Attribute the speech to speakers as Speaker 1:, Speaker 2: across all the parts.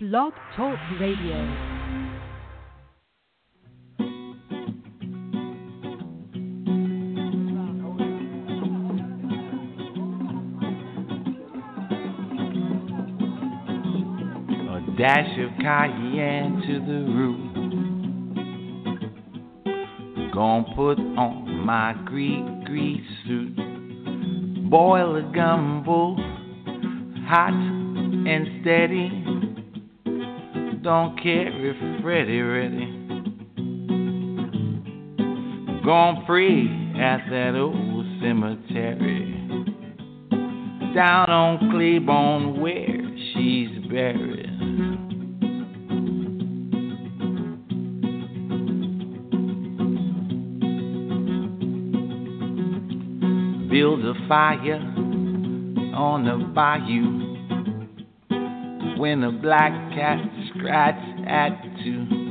Speaker 1: Blog Talk Radio.
Speaker 2: A dash of cayenne to the root. Gonna put on my Greek grease suit. Boil a gumbo, hot and steady. Don't care if Freddy ready. Gonna pray at that old cemetery. Down on Claiborne where she's buried. build a fire on the bayou. When the black cat scratch at two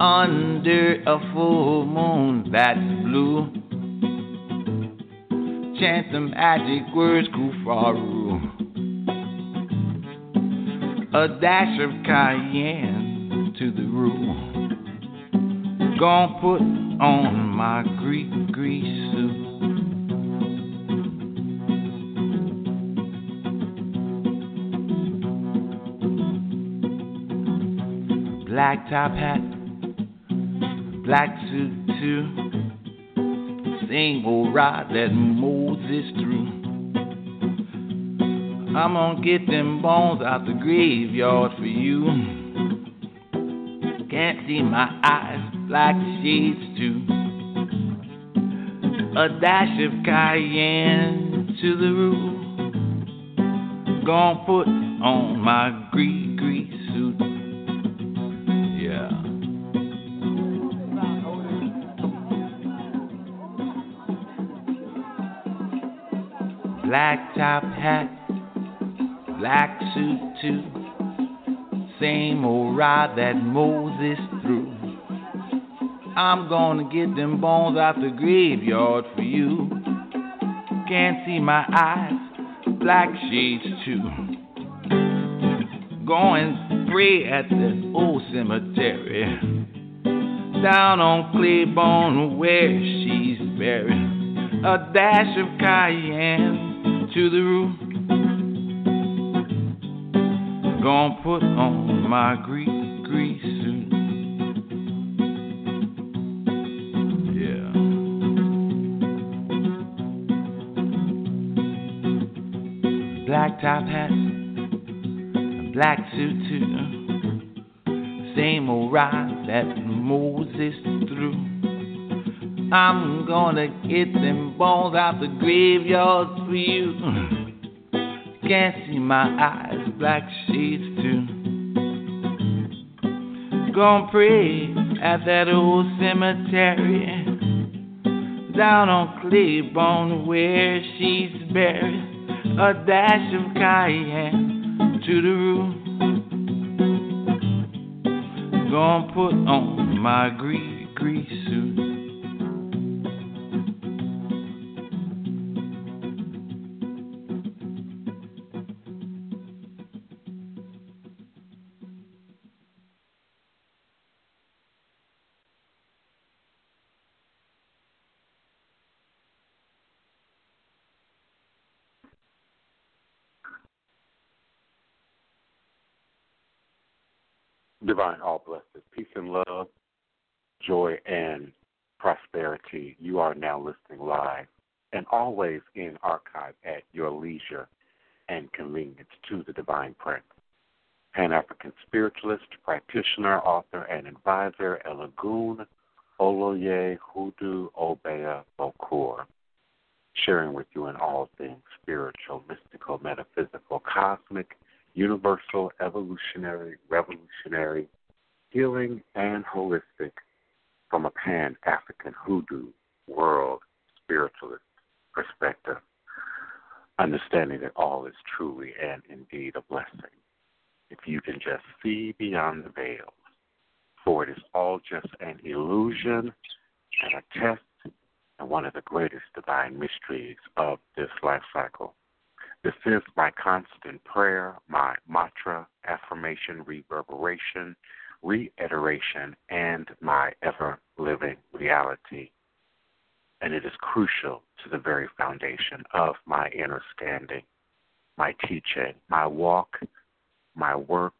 Speaker 2: under a full moon that's blue. Chant the magic words, Kufaru. A dash of cayenne to the room. Gonna put on my Greek grease suit. Black top hat, black suit too. Same old ride that Moses threw. I'm gonna get them bones out the graveyard for you. Can't see my eyes, black shades too. A dash of cayenne to the roof. Gonna put on my Greek grease Black top hat, black suit too. Same old ride that Moses threw. I'm gonna get them bones out the graveyard for you. Can't see my eyes, black shades too. Going pray at the old cemetery. Down on Claiborne where she's buried. A dash of cayenne to the roof. Gonna put on my Greek grease suit. Yeah. Black top hat, black suit too. Same old ride that Moses threw. I'm gonna get them bones out the graveyard for you. Can't see my eyes, black shades too. Gonna pray at that old cemetery. Down on Claiborne where she's buried. A dash of cayenne to the room. Gonna put on my Greek grease suit.
Speaker 3: Practitioner, author, and advisor, Elegun Oloye Hoodoo Obeah Bokor, sharing with you in all things spiritual, mystical, metaphysical, cosmic, universal, evolutionary, revolutionary, healing, and holistic from a pan African hoodoo world spiritualist perspective, understanding that all is truly and indeed a blessing. If you can just see beyond the veil. for it is all just an illusion and a test and one of the greatest divine mysteries of this life cycle. This is my constant prayer, my mantra, affirmation, reverberation, reiteration, and my ever living reality. And it is crucial to the very foundation of my understanding, my teaching, my walk, my works,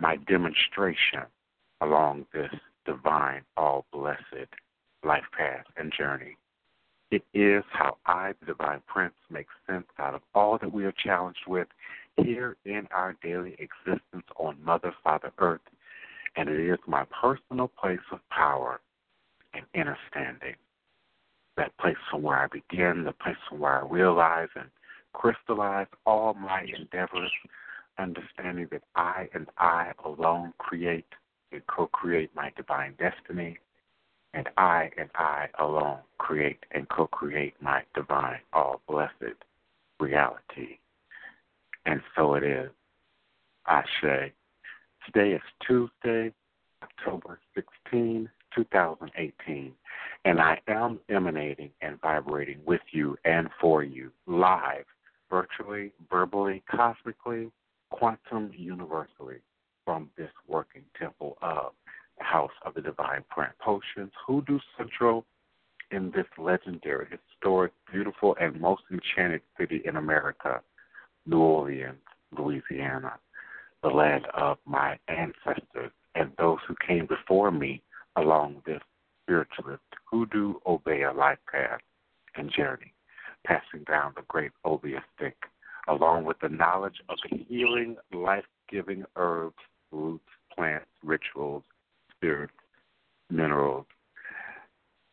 Speaker 3: my demonstration along this divine, all blessed life path and journey. It is how I, the Divine Prince, make sense out of all that we are challenged with here in our daily existence on Mother, Father, Earth. And it is my personal place of power and understanding. That place from where I begin, the place from where I realize and crystallize all my endeavors, understanding that I and I alone create and co create my divine destiny and I and I alone create and co create my divine, all blessed reality. And so it is. I say, today is Tuesday, October 16, 2018, and I am emanating and vibrating with you and for you live, virtually, verbally, cosmically, quantum universally from this working temple of the House of the Divine Plant Potions, Hoodoo Central, in this legendary, historic, beautiful, and most enchanted city in America, New Orleans, Louisiana, the land of my ancestors and those who came before me along this spiritualist hoodoo obeah life path and journey, passing down the great obeah stick, along with the knowledge of the healing, life giving herbs, roots, plants, rituals, spirits, minerals.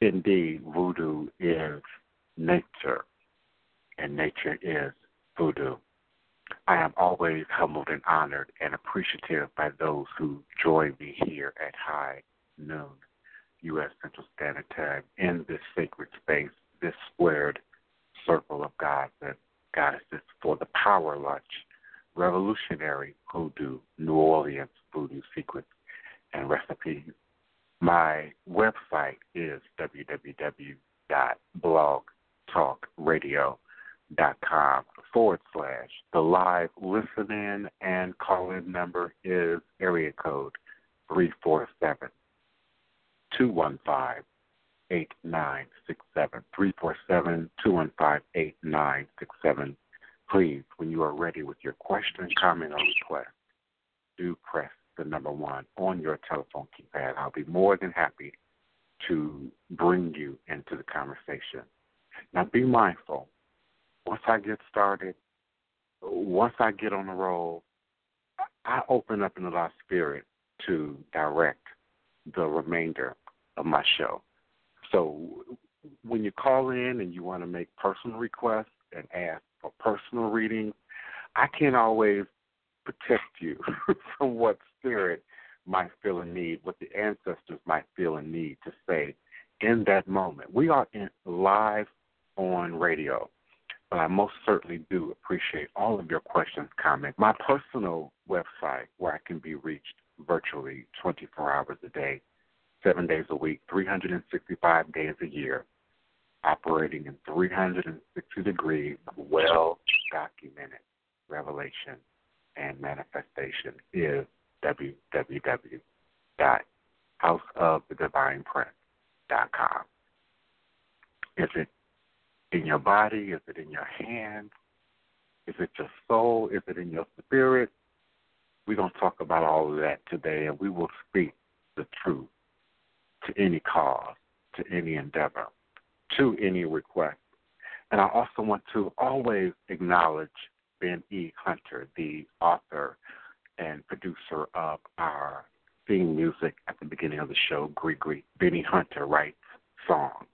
Speaker 3: Indeed, voodoo is nature, and nature is voodoo. I am always humbled and honored and appreciative by those who join me here at high noon, U.S. Central Standard Time, in this sacred space, this squared circle of gods and goddesses for the Power Lunch, Revolutionary Hoodoo, New Orleans Voodoo Secrets and recipes. My website is www.blogtalkradio.com forward slash. The live listen in and call in number is area code 347 215 8967. 347 215 8967. Please, when you are ready with your question, comment, or request, do press the number one on your telephone keypad. I'll be more than happy to bring you into the conversation. Now, be mindful. Once I get started, once I get on the roll, I open up in the spirit to direct the remainder of my show. So when you call in and you want to make personal requests and ask for personal readings, I can't always protect you from what spirit might feel a need, what the ancestors might feel a need to say in that moment. We are in live on radio, but I most certainly do appreciate all of your questions, comments. My personal website, where I can be reached virtually 24 hours a day, seven days a week, 365 days a year, operating in 360 degrees well documented revelation and manifestation is www.houseofthedivineprince.com. Is it in your body? Is it in your hands? Is it your soul? Is it in your spirit? We're going to talk about all of that today, and we will speak the truth to any cause, to any endeavor, to any request. And I also want to always acknowledge Ben E. Hunter, the author and producer of our theme music at the beginning of the show, Grigri. Benny Hunter writes songs.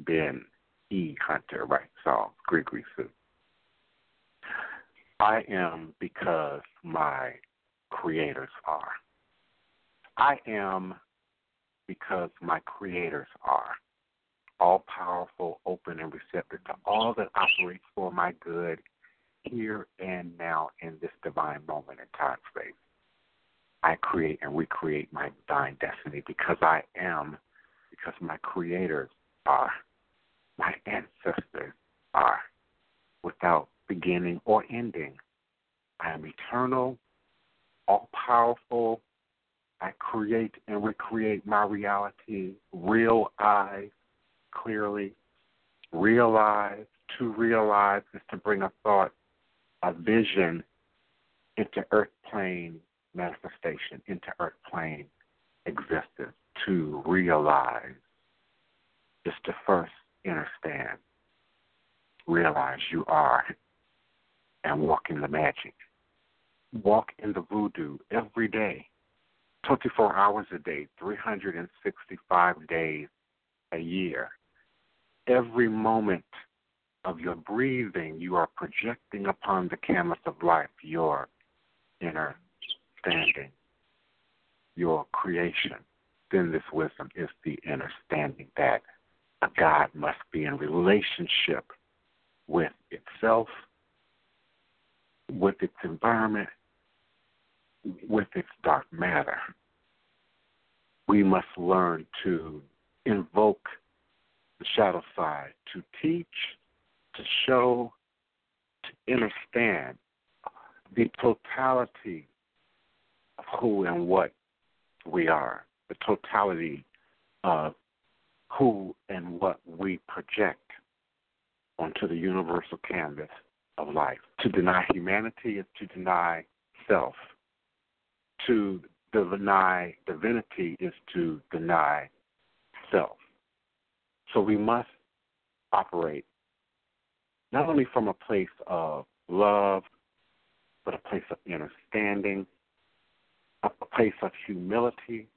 Speaker 3: Ben E. Hunter writes songs, Grigri Sue. I am because my creators are. I am because my creators are. All powerful, open, and receptive to all that operates for my good here and now in this divine moment in time space. I create and recreate my divine destiny because I am, because my creators are, my ancestors are. Without beginning or ending. I am eternal, all powerful. I create and recreate my reality, real eyes, clearly. Realize, to realize is to bring a thought, a vision into earth plane manifestation, into earth plane existence. To realize is to first understand, realize you are, and walk in the magic. Walk in the voodoo every day, 24 hours a day, 365 days a year. Every moment of your breathing, you are projecting upon the canvas of life your inner standing, your creation. Then this wisdom is the understanding that a God must be in relationship with itself, with its environment, with its dark matter. We must learn to invoke the shadow side, to teach, to show, to understand the totality of who and what we are, the totality of who and what we project onto the universal canvas of life. To deny humanity is to deny self. To deny divinity is to deny self. So we must operate not only from a place of love, but a place of understanding, a place of humility,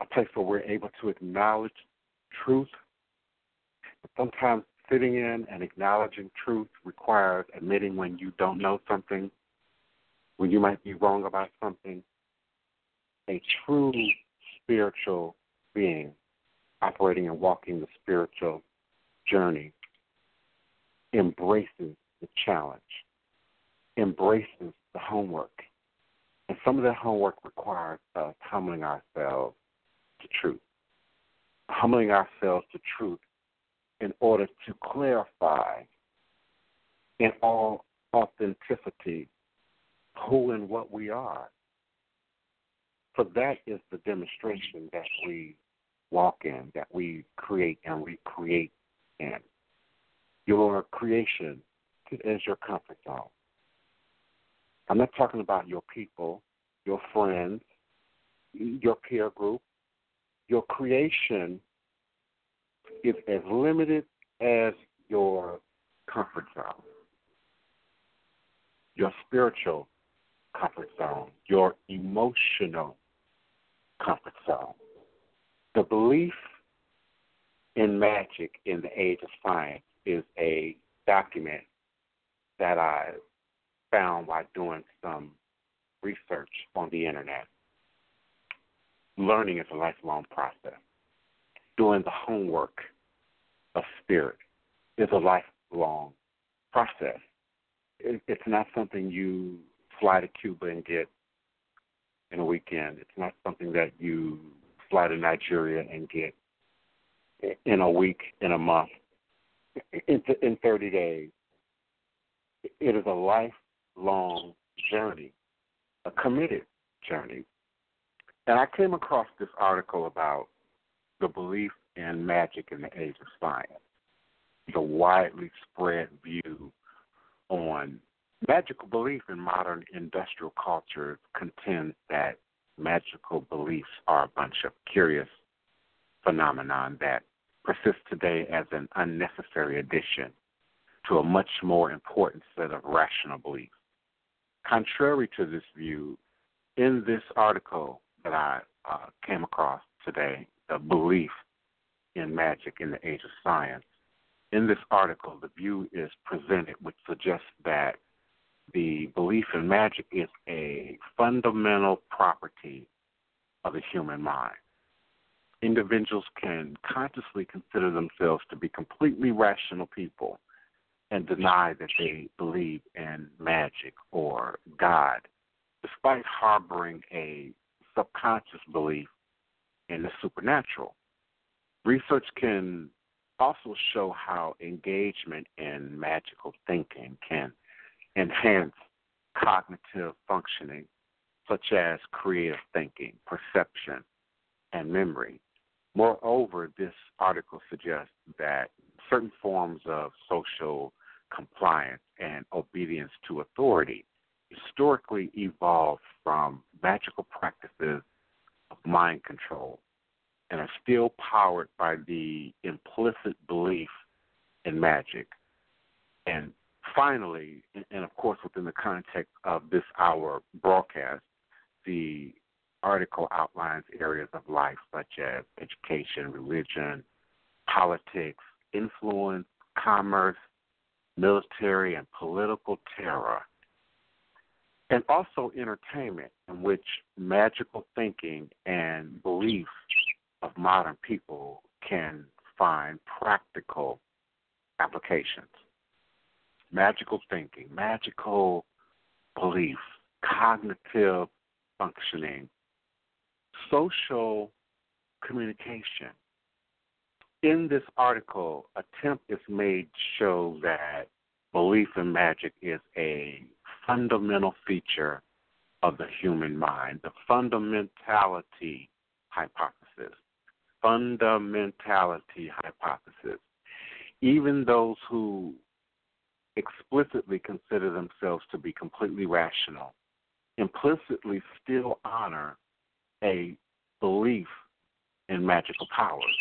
Speaker 3: a place where we're able to acknowledge truth. Sometimes sitting in and acknowledging truth requires admitting when you don't know something, when you might be wrong about something. A true spiritual being operating and walking the spiritual journey embraces the challenge, embraces the homework. And some of that homework requires us humbling ourselves to truth, humbling ourselves to truth in order to clarify in all authenticity who and what we are. For that is the demonstration that we walk in, that we create and recreate in. Your creation is your comfort zone. I'm not talking about your people, your friends, your peer group. Your creation is as limited as your comfort zone, your spiritual comfort zone, your emotional comfort zone. The belief in magic in the age of science is a document that I found while doing some research on the internet. Learning is a lifelong process. Doing the homework of spirit is a lifelong process. It's not something you fly to Cuba and get in a weekend. It's not something that you fly to Nigeria and get in a week, in a month in, in 30 days. It is a lifelong journey, a committed journey. And I came across this article about the belief in magic in the age of science, the widely spread view on magical belief in modern industrial culture contends that magical beliefs are a bunch of curious phenomenon that persists today as an unnecessary addition to a much more important set of rational beliefs. Contrary to this view, in this article that I uh, came across today, the belief in magic in the age of science, in this article, the view is presented which suggests that the belief in magic is a fundamental property of the human mind individuals can consciously consider themselves to be completely rational people and deny that they believe in magic or God, despite harboring a subconscious belief in the supernatural. Research can also show how engagement in magical thinking can enhance cognitive functioning, such as creative thinking, perception, and memory. Moreover, this article suggests that certain forms of social compliance and obedience to authority historically evolved from magical practices of mind control and are still powered by the implicit belief in magic. And finally, and of course, within the context of this hour broadcast, the article outlines areas of life such as education, religion, politics, influence, commerce, military, and political terror and also entertainment, in which magical thinking and beliefs of modern people can find practical applications. Magical thinking, magical belief, cognitive functioning, social communication. In this article, attempt is made to show that belief in magic is a fundamental feature of the human mind, the fundamentality hypothesis. Fundamentality hypothesis. Even those who explicitly consider themselves to be completely rational implicitly still honor a belief in magical powers.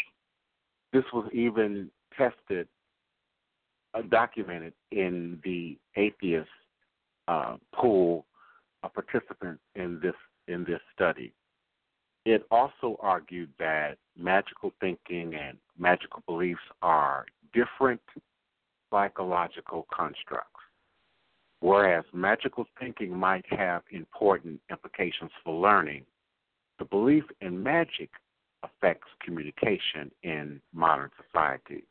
Speaker 3: This was even tested, uh, documented in the atheist uh, pool of participants in this in this study. It also argued that magical thinking and magical beliefs are different psychological constructs. Whereas magical thinking might have important implications for learning, the belief in magic affects communication in modern society.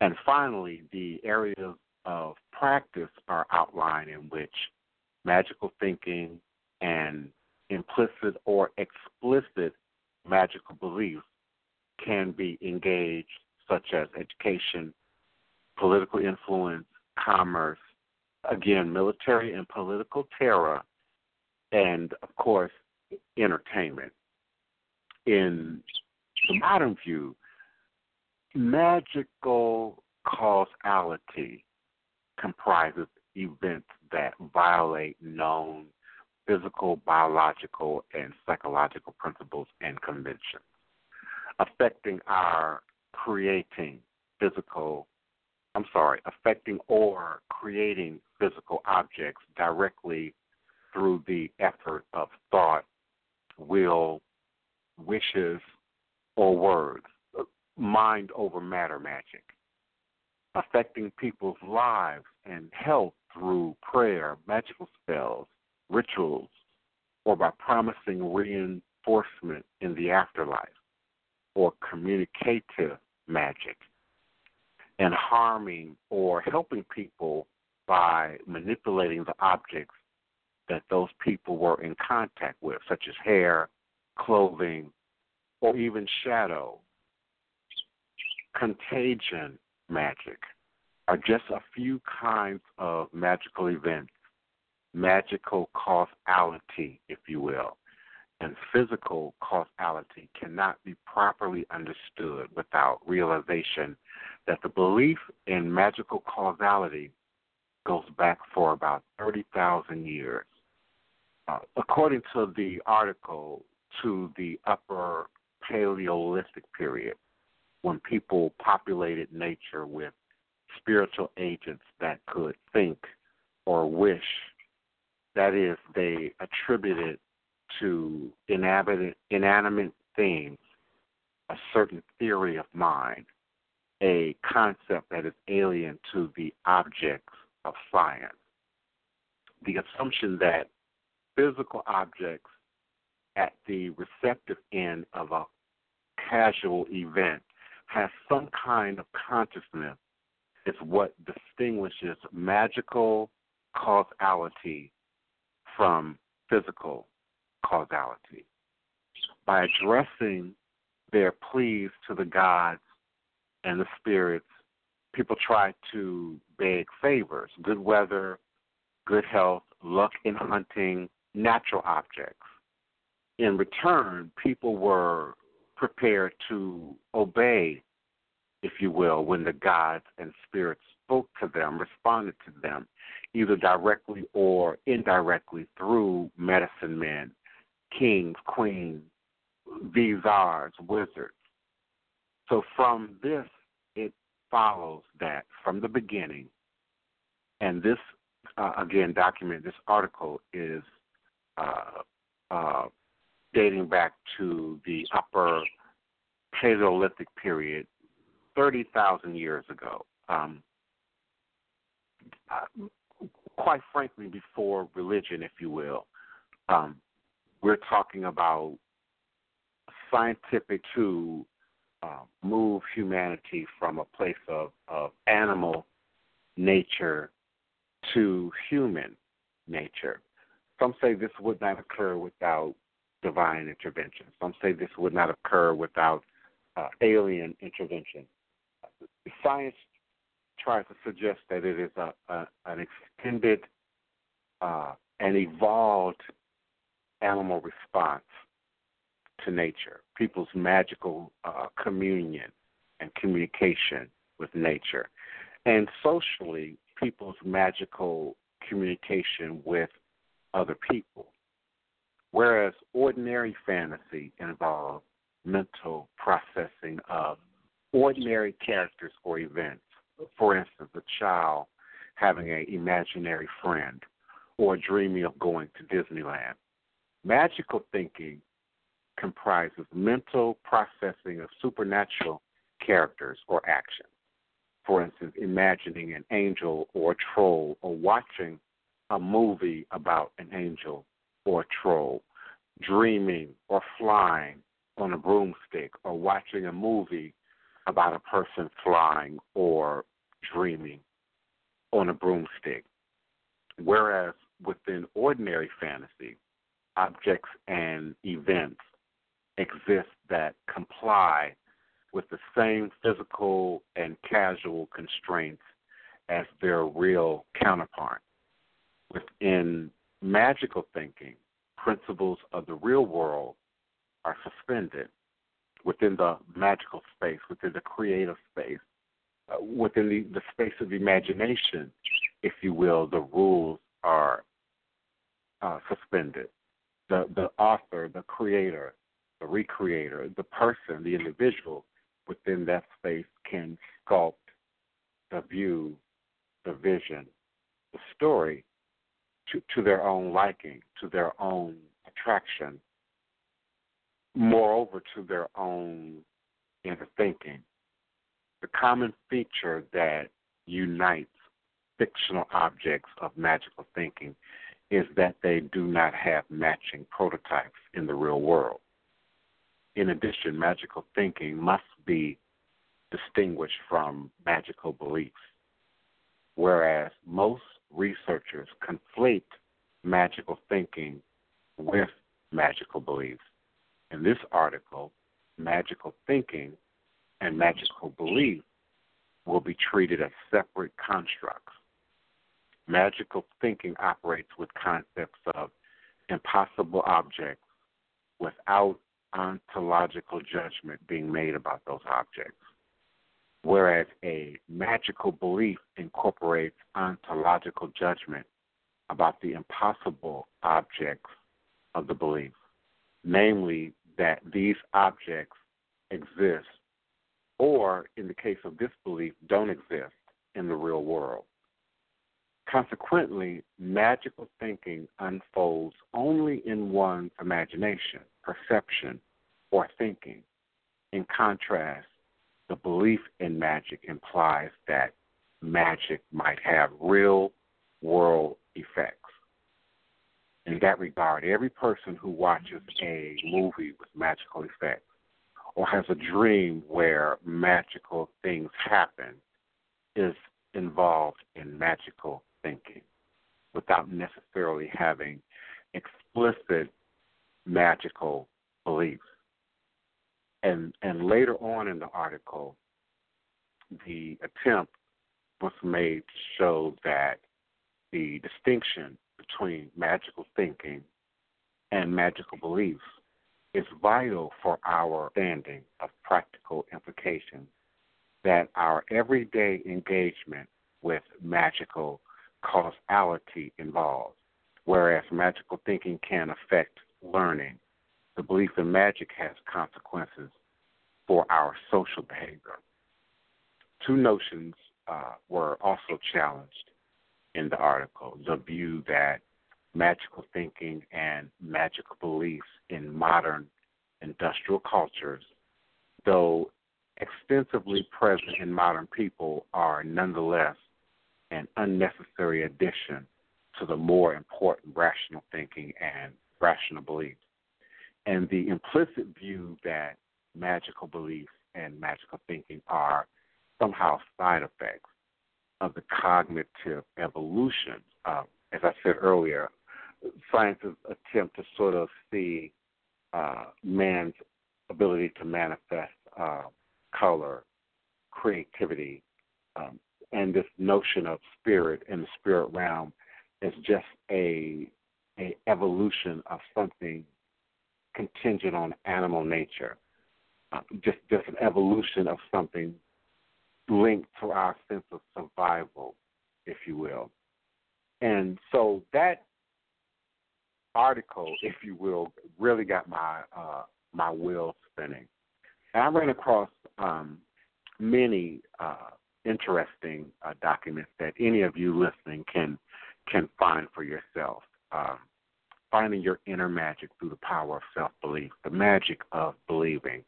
Speaker 3: And finally, the areas of practice are outlined in which magical thinking and implicit or explicit magical beliefs can be engaged, such as education, political influence, commerce, again, military and political terror, and of course, entertainment. In the modern view, magical causality comprises events that violate known physical, biological, and psychological principles and conventions, affecting our creating physical, I'm sorry, affecting or creating physical objects directly through the effort of thought, will, wishes, or words. Mind over matter magic affecting people's lives and health through prayer, magical spells, rituals, or by promising reinforcement in the afterlife, or communicative magic, and harming or helping people by manipulating the objects that those people were in contact with, such as hair, clothing, or even shadow. Contagion magic are just a few kinds of magical events, magical causality, if you will. And physical causality cannot be properly understood without realization that the belief in magical causality goes back for about 30,000 years. Uh, according to the article, to the upper Paleolithic period, when people populated nature with spiritual agents that could think or wish. That is, they attributed to inanimate, inanimate things a certain theory of mind, a concept that is alien to the objects of science. The assumption that physical objects at the receptive end of a casual event has some kind of consciousness is what distinguishes magical causality from physical causality. By addressing their pleas to the gods and the spirits, people try to beg favors, good weather, good health, luck in hunting, natural objects. In return, people were prepared to obey, if you will, when the gods and spirits spoke to them, responded to them, either directly or indirectly through medicine men, kings, queens, vizars, wizards. So from this, it follows that from the beginning, and this, uh, again, document, this article is uh, uh, dating back to the upper Paleolithic period, 30,000 years ago. Um, uh, quite frankly, before religion, if you will, um, we're talking about scientific to uh, move humanity from a place of, of animal nature to human nature. Some say this would not occur without divine intervention. Some say this would not occur without uh, alien intervention. Science tries to suggest that it is a, a an extended uh, and evolved animal response to nature, people's magical uh, communion and communication with nature, and socially, people's magical communication with other people. Whereas ordinary fantasy involves mental processing of ordinary characters or events. For instance, a child having an imaginary friend or dreaming of going to Disneyland. Magical thinking comprises mental processing of supernatural characters or actions. For instance, imagining an angel or troll or watching a movie about an angel or troll, dreaming or flying on a broomstick or watching a movie about a person flying or dreaming on a broomstick. Whereas within ordinary fantasy, objects and events exist that comply with the same physical and casual constraints as their real counterpart. Within magical thinking, principles of the real world are suspended within the magical space, within the creative space, uh, within the, the space of imagination, if you will, the rules are uh, suspended. The, the author, the creator, the recreator, the person, the individual within that space can sculpt the view, the vision, the story to, to their own liking, to their own attraction, moreover, to their own inner thinking. The common feature that unites fictional objects of magical thinking is that they do not have matching prototypes in the real world. In addition, magical thinking must be distinguished from magical beliefs, whereas most researchers conflate magical thinking with magical beliefs. In this article, magical thinking and magical belief will be treated as separate constructs. Magical thinking operates with concepts of impossible objects without ontological judgment being made about those objects, whereas a magical belief incorporates ontological judgment about the impossible objects of the belief, namely that these objects exist, or in the case of disbelief, don't exist in the real world. Consequently, magical thinking unfolds only in one's imagination, perception, or thinking. In contrast, the belief in magic implies that magic might have real world effects. In that regard, every person who watches a movie with magical effects or has a dream where magical things happen is involved in magical thinking without necessarily having explicit magical beliefs. And and later on in the article, the attempt was made to show that the distinction between magical thinking and magical beliefs is vital for our understanding of practical implications that our everyday engagement with magical causality involves. Whereas magical thinking can affect learning, the belief in magic has consequences for our social behavior. Two notions uh, were also challenged in the article the view that magical thinking and magical beliefs in modern industrial cultures, though extensively present in modern people, are nonetheless an unnecessary addition to the more important rational thinking and rational beliefs. And the implicit view that magical beliefs and magical thinking are somehow side effects of the cognitive evolution. Uh, as I said earlier, scientists attempt to sort of see uh, man's ability to manifest uh, color, creativity, um, and this notion of spirit in the spirit realm is just a a evolution of something contingent on animal nature, uh, just just an evolution of something linked to our sense of survival, if you will. And so that article, if you will, really got my uh, my wheels spinning. And I ran across um, many uh, interesting uh, documents that any of you listening can can find for yourself. Um, finding your inner magic through the power of self belief, the magic of believing,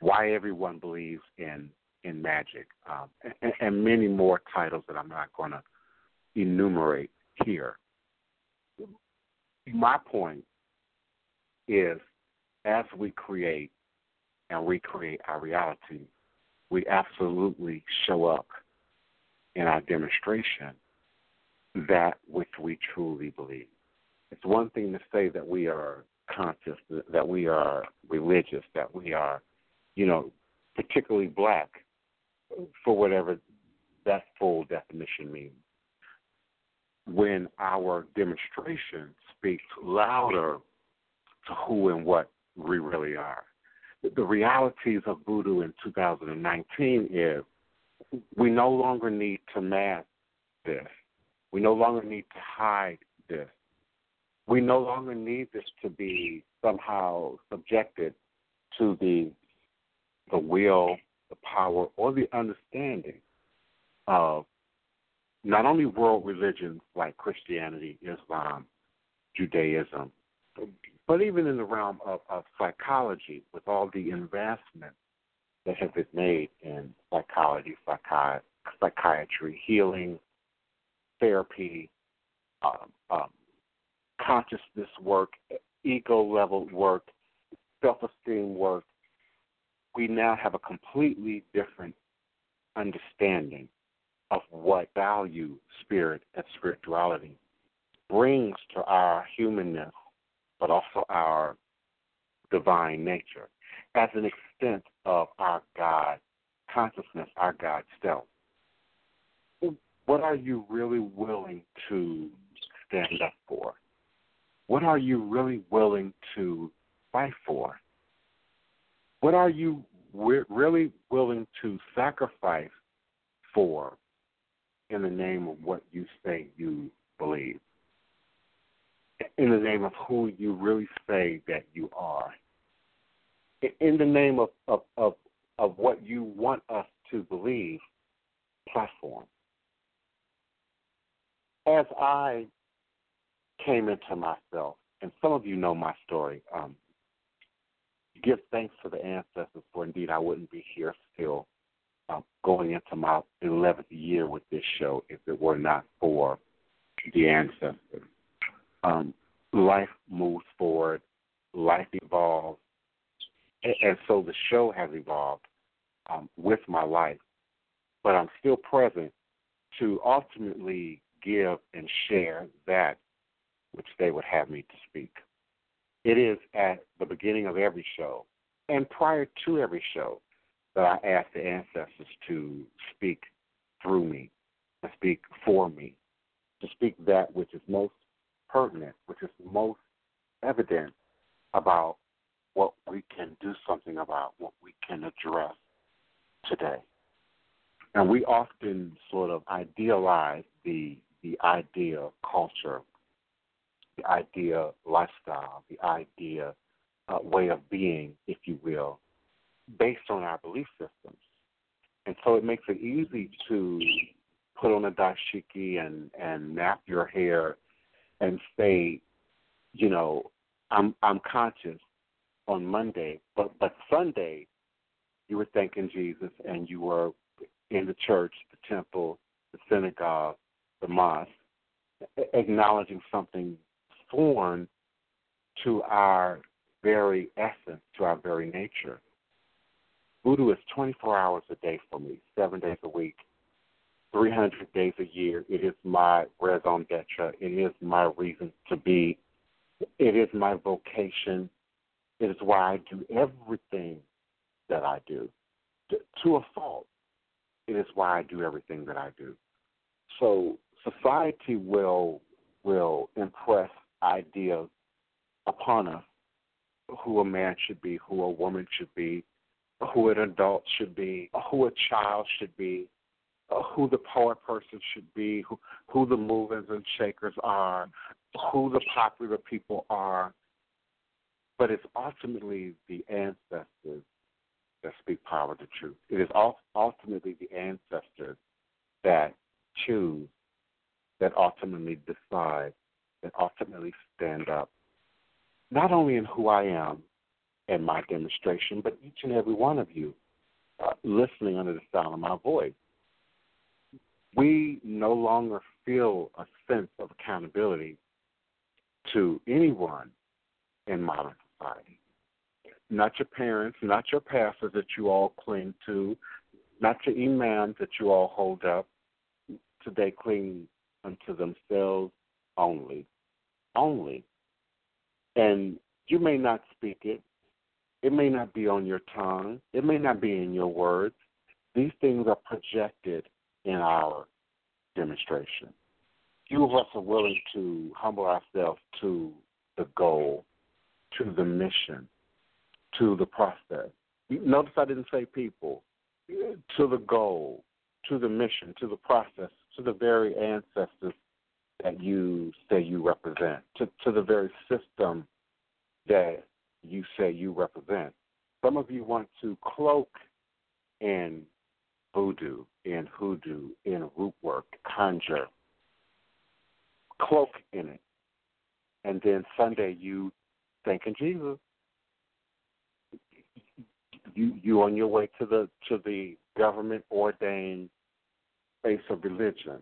Speaker 3: why everyone believes in in magic, um, and, and many more titles that I'm not going to enumerate here. My point is as we create and recreate our reality, we absolutely show up in our demonstration that which we truly believe. It's one thing to say that we are conscious, that we are religious, that we are, you know, particularly black, for whatever that full definition means. When our demonstration speaks louder to who and what we really are. The realities of voodoo in 2019 is we no longer need to mask this. We no longer need to hide this. We no longer need this to be somehow subjected to the the will the power or the understanding of not only world religions like Christianity, Islam, Judaism, but even in the realm of, of psychology with all the advancements that have been made in psychology, psychi- psychiatry, healing, therapy, um, um, consciousness work, ego level work, self esteem work, we now have a completely different understanding of what value spirit and spirituality brings to our humanness, but also our divine nature as an extent of our God consciousness, our God self. What are you really willing to stand up for? What are you really willing to fight for? What are you really willing to sacrifice for in the name of what you say you believe? In the name of who you really say that you are? In the name of, of, of, of what you want us to believe, platform. As I came into myself, and some of you know my story, um, give thanks to the ancestors, for indeed I wouldn't be here still uh, going into my 11th year with this show if it were not for the ancestors. Um, life moves forward, life evolves, and, and so the show has evolved um, with my life. But I'm still present to ultimately give and share that which they would have me to speak. It is at the beginning of every show and prior to every show that I ask the ancestors to speak through me, to speak for me, to speak that which is most pertinent, which is most evident about what we can do something about, what we can address today. And we often sort of idealize the the idea of culture, the idea lifestyle, the idea uh, way of being, if you will, based on our belief systems. And so it makes it easy to put on a dashiki and, and nap your hair and say, you know, I'm I'm conscious on Monday, but but Sunday you were thanking Jesus and you were in the church, the temple, the synagogue, the mosque, acknowledging something foreign to our very essence, to our very nature. Voodoo is 24 hours a day for me, seven days a week, 300 days a year. It is my raison d'etre. It is my reason to be. It is my vocation. It is why I do everything that I do. To a fault, it is why I do everything that I do. So society will will impress ideas upon us who a man should be, who a woman should be, who an adult should be, who a child should be, uh, who the poet person should be, who, who the movers and shakers are, who the popular people are. But it's ultimately the ancestors that speak power to truth. It is ultimately the ancestors that choose, that ultimately decide, that ultimately stand up, not only in who I am, and my demonstration, but each and every one of you uh, listening under the sound of my voice. We no longer feel a sense of accountability to anyone in modern society. Not your parents, not your pastors that you all cling to, not your imams that you all hold up. Today cling unto themselves only. Only. And you may not speak it, it may not be on your tongue. It may not be in your words. These things are projected in our demonstration. Few of us are willing to humble ourselves to the goal, to the mission, to the process. Notice I didn't say people. To the goal, to the mission, to the process, to the very ancestors that you say you represent, to, to the very system that you say you represent. Some of you want to cloak in voodoo, in hoodoo, in root work, conjure, cloak in it. And then Sunday you thanking Jesus. You you on your way to the to the government ordained space of religion.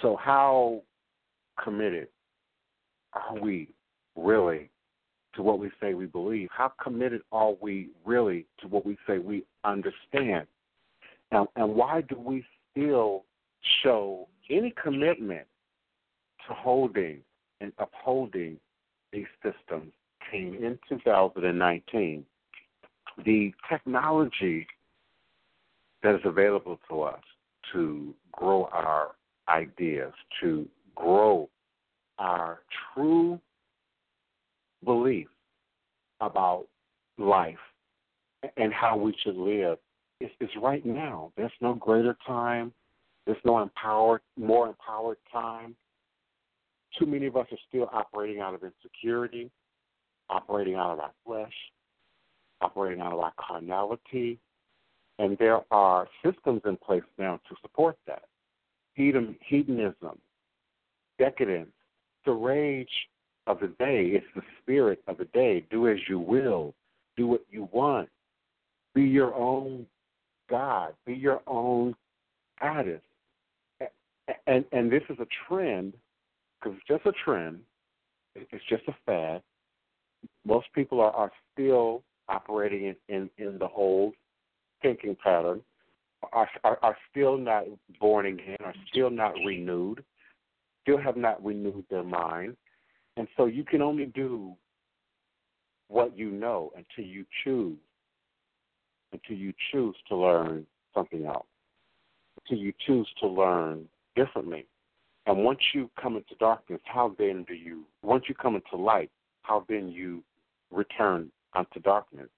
Speaker 3: So how committed are we really to what we say we believe? How committed are we really to what we say we understand? And, and why do we still show any commitment to holding and upholding these systems came in 2019? The technology that is available to us to grow our ideas, to grow our true belief about life and how we should live is, is right now. There's no greater time. There's no empowered, more empowered time. Too many of us are still operating out of insecurity, operating out of our flesh, operating out of our carnality, and there are systems in place now to support that. Hedonism, decadence, the rage of the day. It's the spirit of the day. Do as you will. Do what you want. Be your own God. Be your own artist. And and this is a trend because it's just a trend. It's just a fad. Most people are, are still operating in, in, in the old thinking pattern, are, are, are still not born again, are still not renewed, still have not renewed their mind, and so you can only do what you know until you choose until you choose to learn something else, until you choose to learn differently. And once you come into darkness, how then do you, once you come into light, how then you return unto darkness?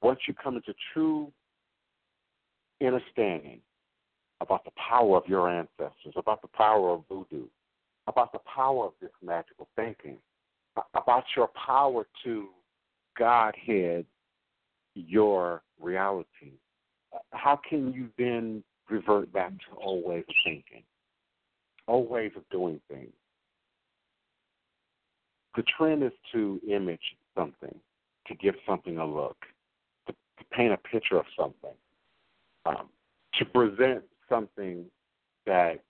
Speaker 3: Once you come into true understanding about the power of your ancestors, about the power of voodoo, about the power of this magical thinking, about your power to Godhead your reality, uh, how can you then revert back to old ways of thinking, old ways of doing things? The trend is to image something, to give something a look, to, to paint a picture of something, um, to present something that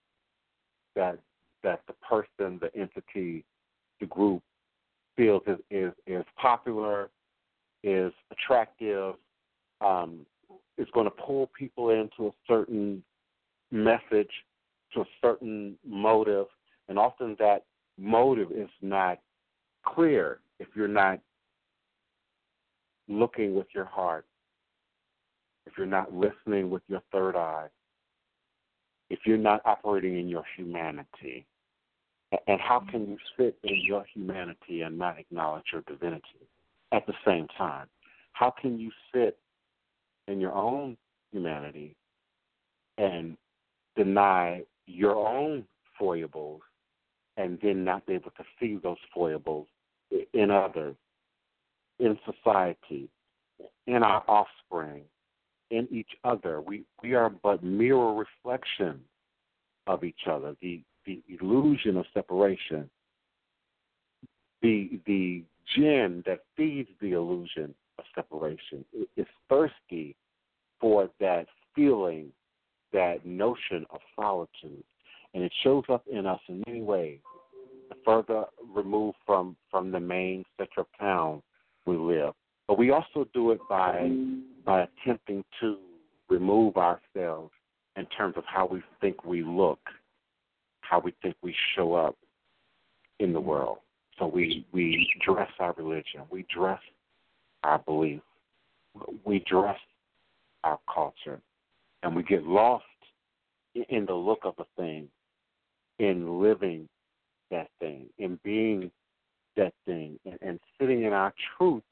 Speaker 3: that that the person, the entity, the group feels is is, is popular, is attractive, um, is going to pull people into a certain message, to a certain motive, and often that motive is not clear if you're not looking with your heart, if you're not listening with your third eye, if you're not operating in your humanity. And how can you sit in your humanity and not acknowledge your divinity at the same time? How can you sit in your own humanity and deny your own foibles and then not be able to see those foibles in others, in society, in our offspring, in each other. We we are but mirror reflections of each other. The the illusion of separation, the the gin that feeds the illusion of separation is thirsty for that feeling, that notion of solitude, and it shows up in us in many ways. The further removed from from the main center of town we live, but we also do it by by attempting to remove ourselves in terms of how we think we look how we think we show up in the world. So we we dress our religion, we dress our belief, we dress our culture, and we get lost in the look of a thing, in living that thing, in being that thing, and, and sitting in our truth,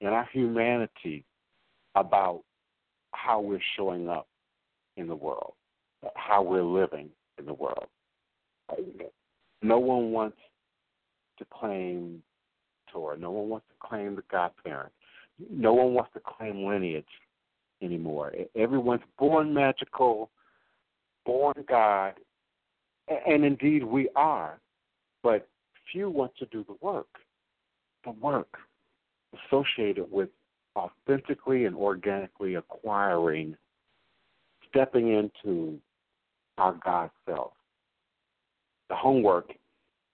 Speaker 3: in our humanity about how we're showing up in the world, how we're living in the world. No one wants to claim Torah. No one wants to claim the godparent. No one wants to claim lineage anymore. Everyone's born magical, born God, and indeed we are. But few want to do the work, the work associated with authentically and organically acquiring, stepping into our God self the homework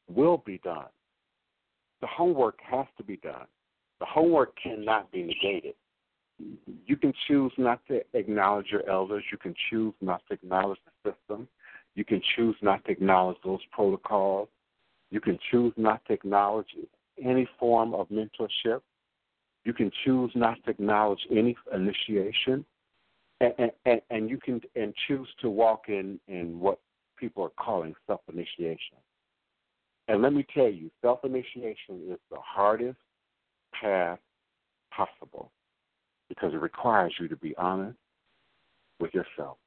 Speaker 3: will be done. The homework has to be done. The homework cannot be negated. You can choose not to acknowledge your elders. You can choose not to acknowledge the system. You can choose not to acknowledge those protocols. You can choose not to acknowledge any form of mentorship. You can choose not to acknowledge any initiation. And, and, and you can and choose to walk in, in what people are calling self initiation. And let me tell you, self initiation is the hardest path possible because it requires you to be honest with yourself,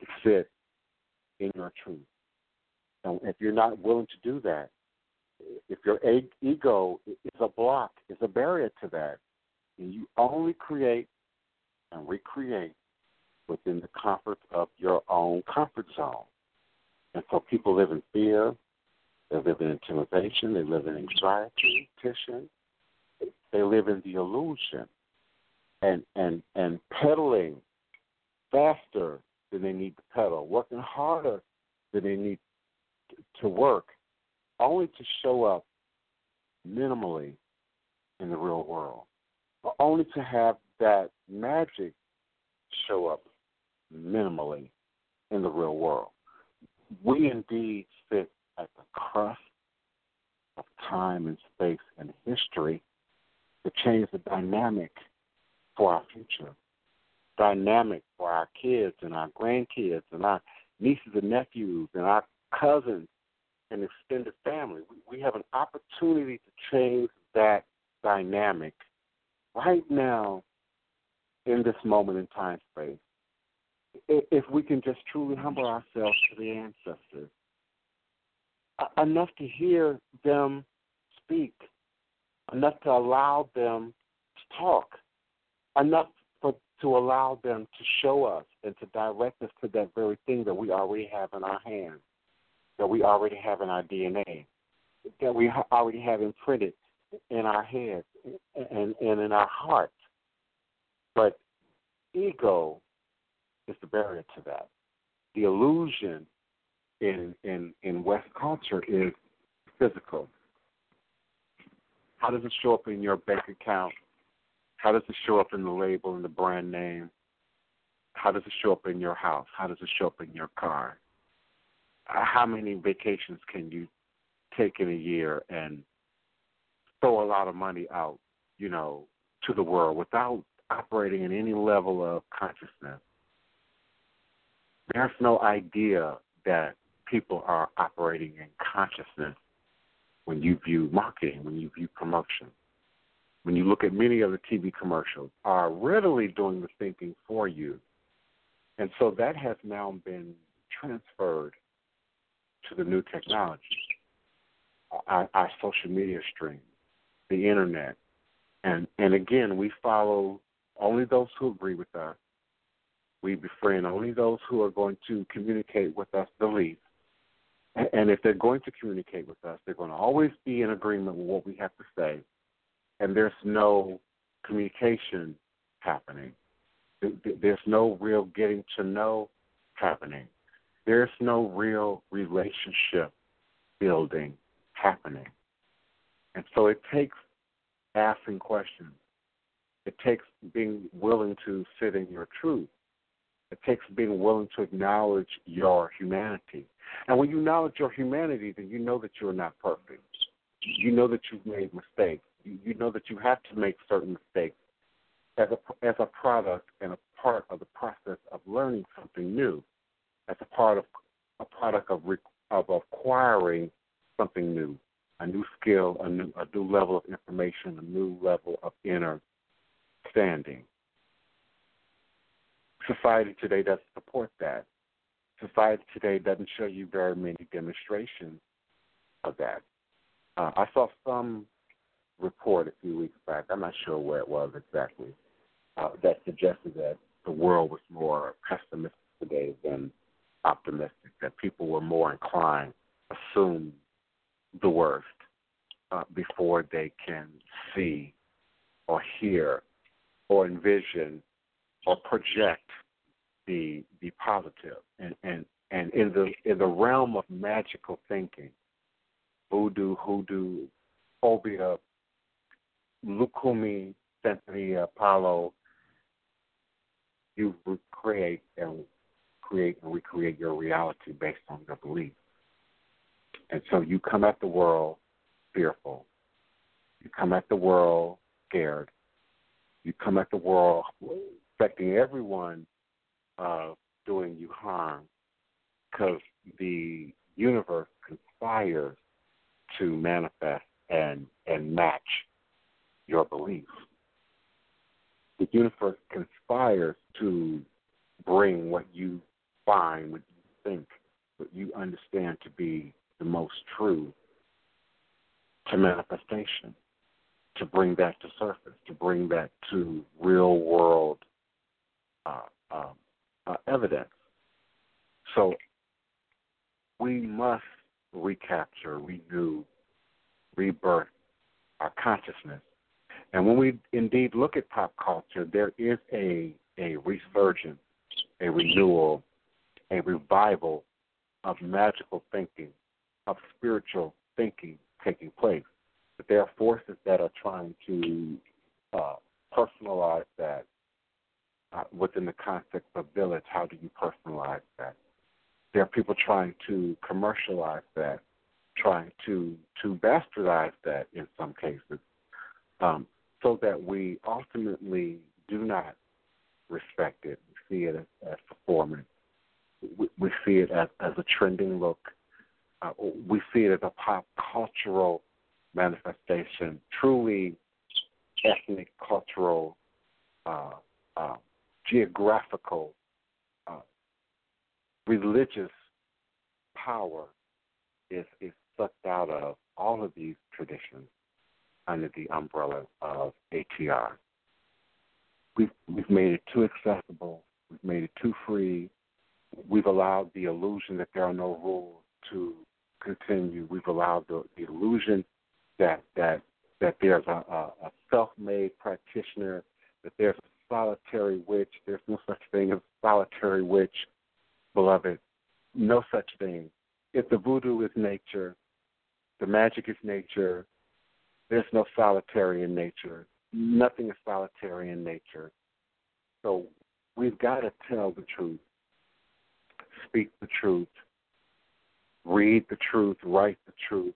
Speaker 3: to sit in your truth. And if you're not willing to do that, if your ego is a block, is a barrier to that, and you only create and recreate within the comfort of your own comfort zone. And so people live in fear, they live in intimidation, they live in anxiety, tension, they live in the illusion and and and pedaling faster than they need to pedal, working harder than they need to work, only to show up minimally in the real world, but only to have that magic show up minimally in the real world we indeed sit at the crust of time and space and history to change the dynamic for our future. dynamic for our kids and our grandkids and our nieces and nephews and our cousins and extended family. We, we have an opportunity to change that dynamic right now in this moment in time space. If we can just truly humble ourselves to the ancestors, enough to hear them speak, enough to allow them to talk, enough for, to allow them to show us and to direct us to that very thing that we already have in our hands, that we already have in our DNA, that we already have imprinted in our heads and, and in our hearts. But ego is the barrier to that. The illusion in in in West culture is physical. How does it show up in your bank account? How does it show up in the label and the brand name? How does it show up in your house? How does it show up in your car? Uh, how many vacations can you take in a year and throw a lot of money out, you know, to the world without operating in any level of consciousness? There's no idea that people are operating in consciousness when you view marketing, when you view promotion. When you look at many of the TV commercials, are readily doing the thinking for you. And so that has now been transferred to the new technology, our, our social media stream, the internet. And, and again, we follow only those who agree with us. We befriend only those who are going to communicate with us the least. And if they're going to communicate with us, they're going to always be in agreement with what we have to say. And there's no communication happening. There's no real getting to know happening. There's no real relationship building happening. And so it takes asking questions. It takes being willing to sit in your truth. It takes being willing to acknowledge your humanity. And when you acknowledge your humanity, then you know that you're not perfect. You know that you've made mistakes. You, know that you have to make certain mistakes as a as a product and a part of the process of learning something new, as a part of a product of of acquiring something new, a new skill, a new a new level of information, a new level of inner standing. Society today doesn't support that. Society today doesn't show you very many demonstrations of that. Uh, I saw some report a few weeks back, I'm not sure where it was exactly, uh, that suggested that the world was more pessimistic today than optimistic, that people were more inclined to assume the worst uh, before they can see or hear or envision or project the the positive. And and and in the in the realm of magical thinking voodoo hoodoo Obeah lukumi Santeria Palo you create and create and recreate your reality based on your beliefs and so you come at the world fearful. You come at the world scared. You come at the world expecting everyone uh, doing you harm because the universe conspires to manifest and and match your beliefs. The universe conspires to bring what you find, what you think, what you understand to be the most true to manifestation to bring that to surface, to bring that to real world uh, uh, uh, evidence. So we must recapture, renew, rebirth our consciousness. And when we indeed look at pop culture, there is a, a resurgence, a renewal, a revival of magical thinking, of spiritual thinking taking place. But there are forces that are trying to uh, personalize that uh, within the context of village. How do you personalize that? There are people trying to commercialize that, trying to to bastardize that in some cases, um, so that we ultimately do not respected. We see it as, as performance. We, we see it as, as a trending look. Uh, we see it as a pop cultural manifestation, truly ethnic, cultural, uh, uh, geographical, uh, religious power is is sucked out of all of these traditions under the umbrella of ATR. We've we've made it too accessible. We've made it too free. We've allowed the illusion that there are no rules to continue. We've allowed the, the illusion that that that there's a, a, a self-made practitioner, that there's a solitary witch. There's no such thing as solitary witch, beloved. No such thing. If the voodoo is nature, the magic is nature. There's no solitary in nature. Nothing is solitary in nature. So we've got to tell the truth, speak the truth, read the truth, write the truth,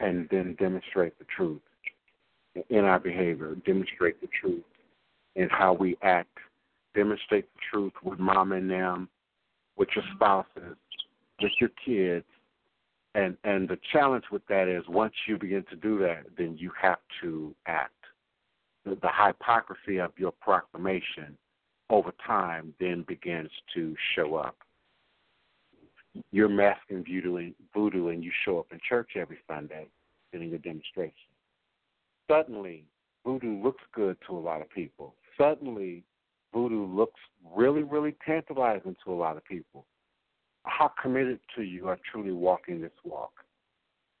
Speaker 3: and then demonstrate the truth in our behavior, demonstrate the truth in how we act, demonstrate the truth with mom and them, with your spouses, with your kids. And and the challenge with that is once you begin to do that, then you have to act. The, the hypocrisy of your proclamation over time then begins to show up. You're masking voodoo, voodoo and you show up in church every Sunday in your demonstration. Suddenly, voodoo looks good to a lot of people. Suddenly, voodoo looks really, really tantalizing to a lot of people. How committed to you are truly walking this walk.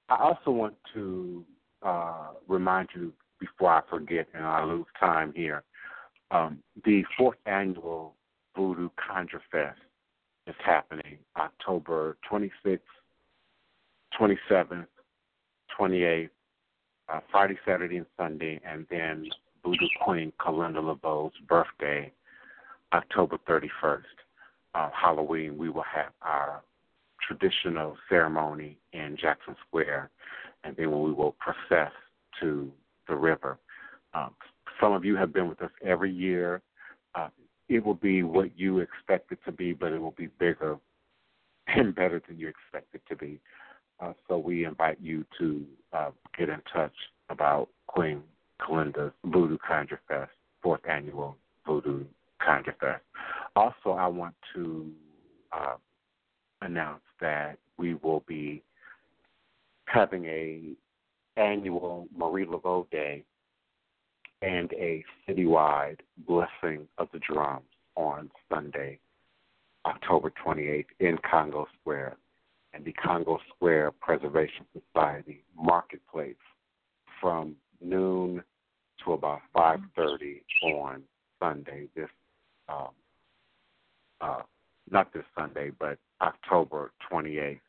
Speaker 3: I also want to uh, remind you before I forget and I lose time here. Um, the fourth annual Voodoo Conjure Fest is happening October 26th, 27th, 28th, uh, Friday, Saturday, and Sunday, and then Voodoo Queen Kalindah Laveaux's birthday, October 31st. Uh, Halloween, we will have our traditional ceremony in Jackson Square, and then we will process to the river. Um, some of you have been with us every year. Uh, it will be what you expect it to be, but it will be bigger and better than you expect it to be. Uh, so we invite you to uh, get in touch about Queen Kalindah's Voodoo Conjure Fest, fourth annual Voodoo Conjure Fest. Also, I want to uh, announce that we will be having a annual Marie Laveau Day and a citywide blessing of the drums on Sunday, October 28th in Congo Square and the Congo Square Preservation Society Marketplace from noon to about 5:30 on Sunday. This, um, uh, not this Sunday, but October 28th,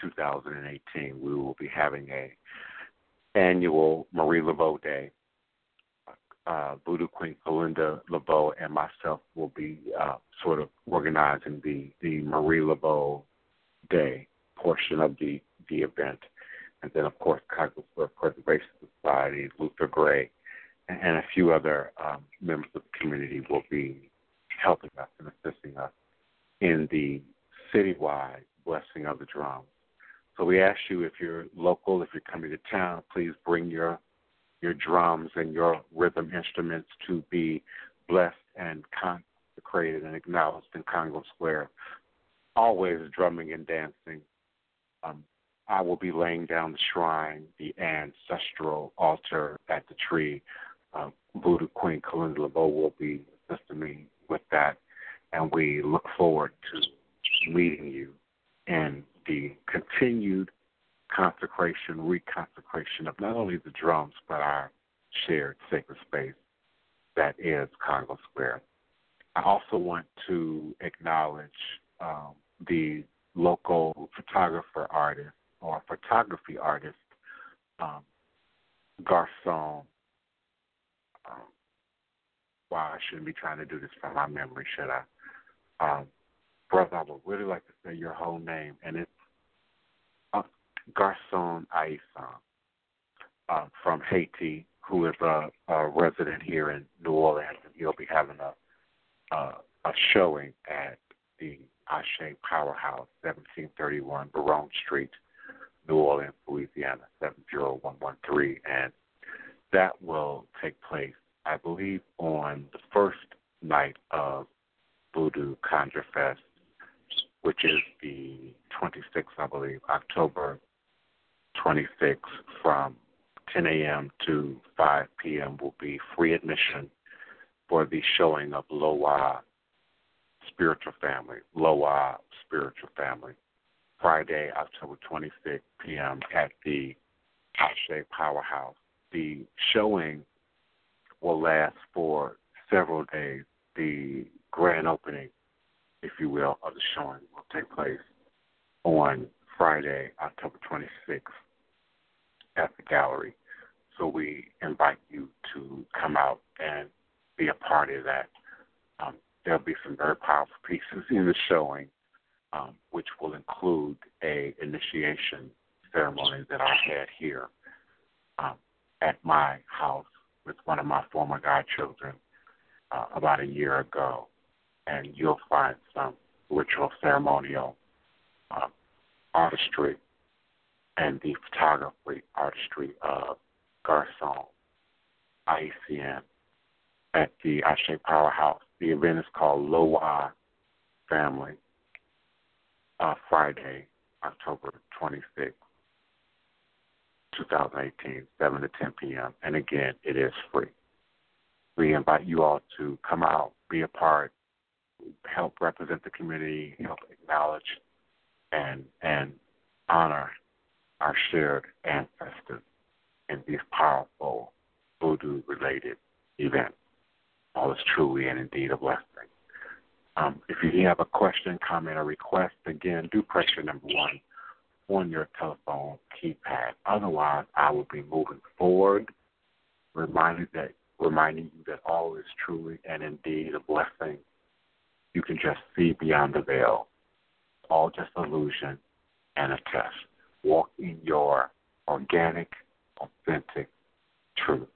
Speaker 3: 2018. We will be having a annual Marie Laveau Day. Uh, Voodoo Queen Kalindah Laveaux and myself will be uh, sort of organizing the the Marie Laveau Day portion of the the event, and then of course Congo Square Preservation Society, Luther Gray, and, and a few other um, members of the community will be helping us and assisting us in the citywide blessing of the drums. So we ask you if you're local, if you're coming to town, please bring your your drums and your rhythm instruments to be blessed and consecrated and acknowledged in Congo Square. Always drumming and dancing. Um, I will be laying down the shrine, the ancestral altar at the tree. Uh, Voodoo Queen Kalindah Laveaux will be assisting me with that, and we look forward to meeting you in the continued consecration, reconsecration of not only the drums, but our shared sacred space that is Congo Square. I also want to acknowledge um, the local photographer artist or photography artist, um, Garcon. Um, wow, I shouldn't be trying to do this from my memory, should I? Um, brother, I would really like to say your whole name, and it's Garcon Aissan uh, from Haiti, who is a, a resident here in New Orleans, and he'll be having a uh, a showing at the Ashe Powerhouse, 1731 Baronne Street, New Orleans, Louisiana, 70113. And that will take place, I believe, on the first night of Voodoo Conjure Fest, which is the 26th, I believe, October 26th, from 10 a.m. to 5 p.m. will be free admission for the showing of Loa Spiritual Family, Loa Spiritual Family, Friday, October 26th p.m. at the Ashe Powerhouse. The showing will last for several days. The grand opening, if you will, of the showing will take place on Friday, October 26th at the gallery. So we invite you to come out and be a part of that. Um, there'll be some very powerful pieces in the showing, um, which will include a initiation ceremony that I had here um, at my house with one of my former godchildren uh, about a year ago, and you'll find some ritual ceremonial uh, artistry and the photography artistry of Garcon Aissan at the Ashe Powerhouse. The event is called Loa Family, uh, Friday, October 26th, 2018, 7 to 10 p.m. And again, it is free. We invite you all to come out, be a part, help represent the community, help acknowledge and and honor our shared ancestors in these powerful voodoo related events. All is truly and indeed a blessing. Um, if you have a question, comment, or request, again, do press your number one on your telephone keypad. Otherwise, I will be moving forward, reminding that reminding you that all is truly and indeed a blessing. You can just see beyond the veil. All just illusion and a test. Walk in your organic, authentic truth.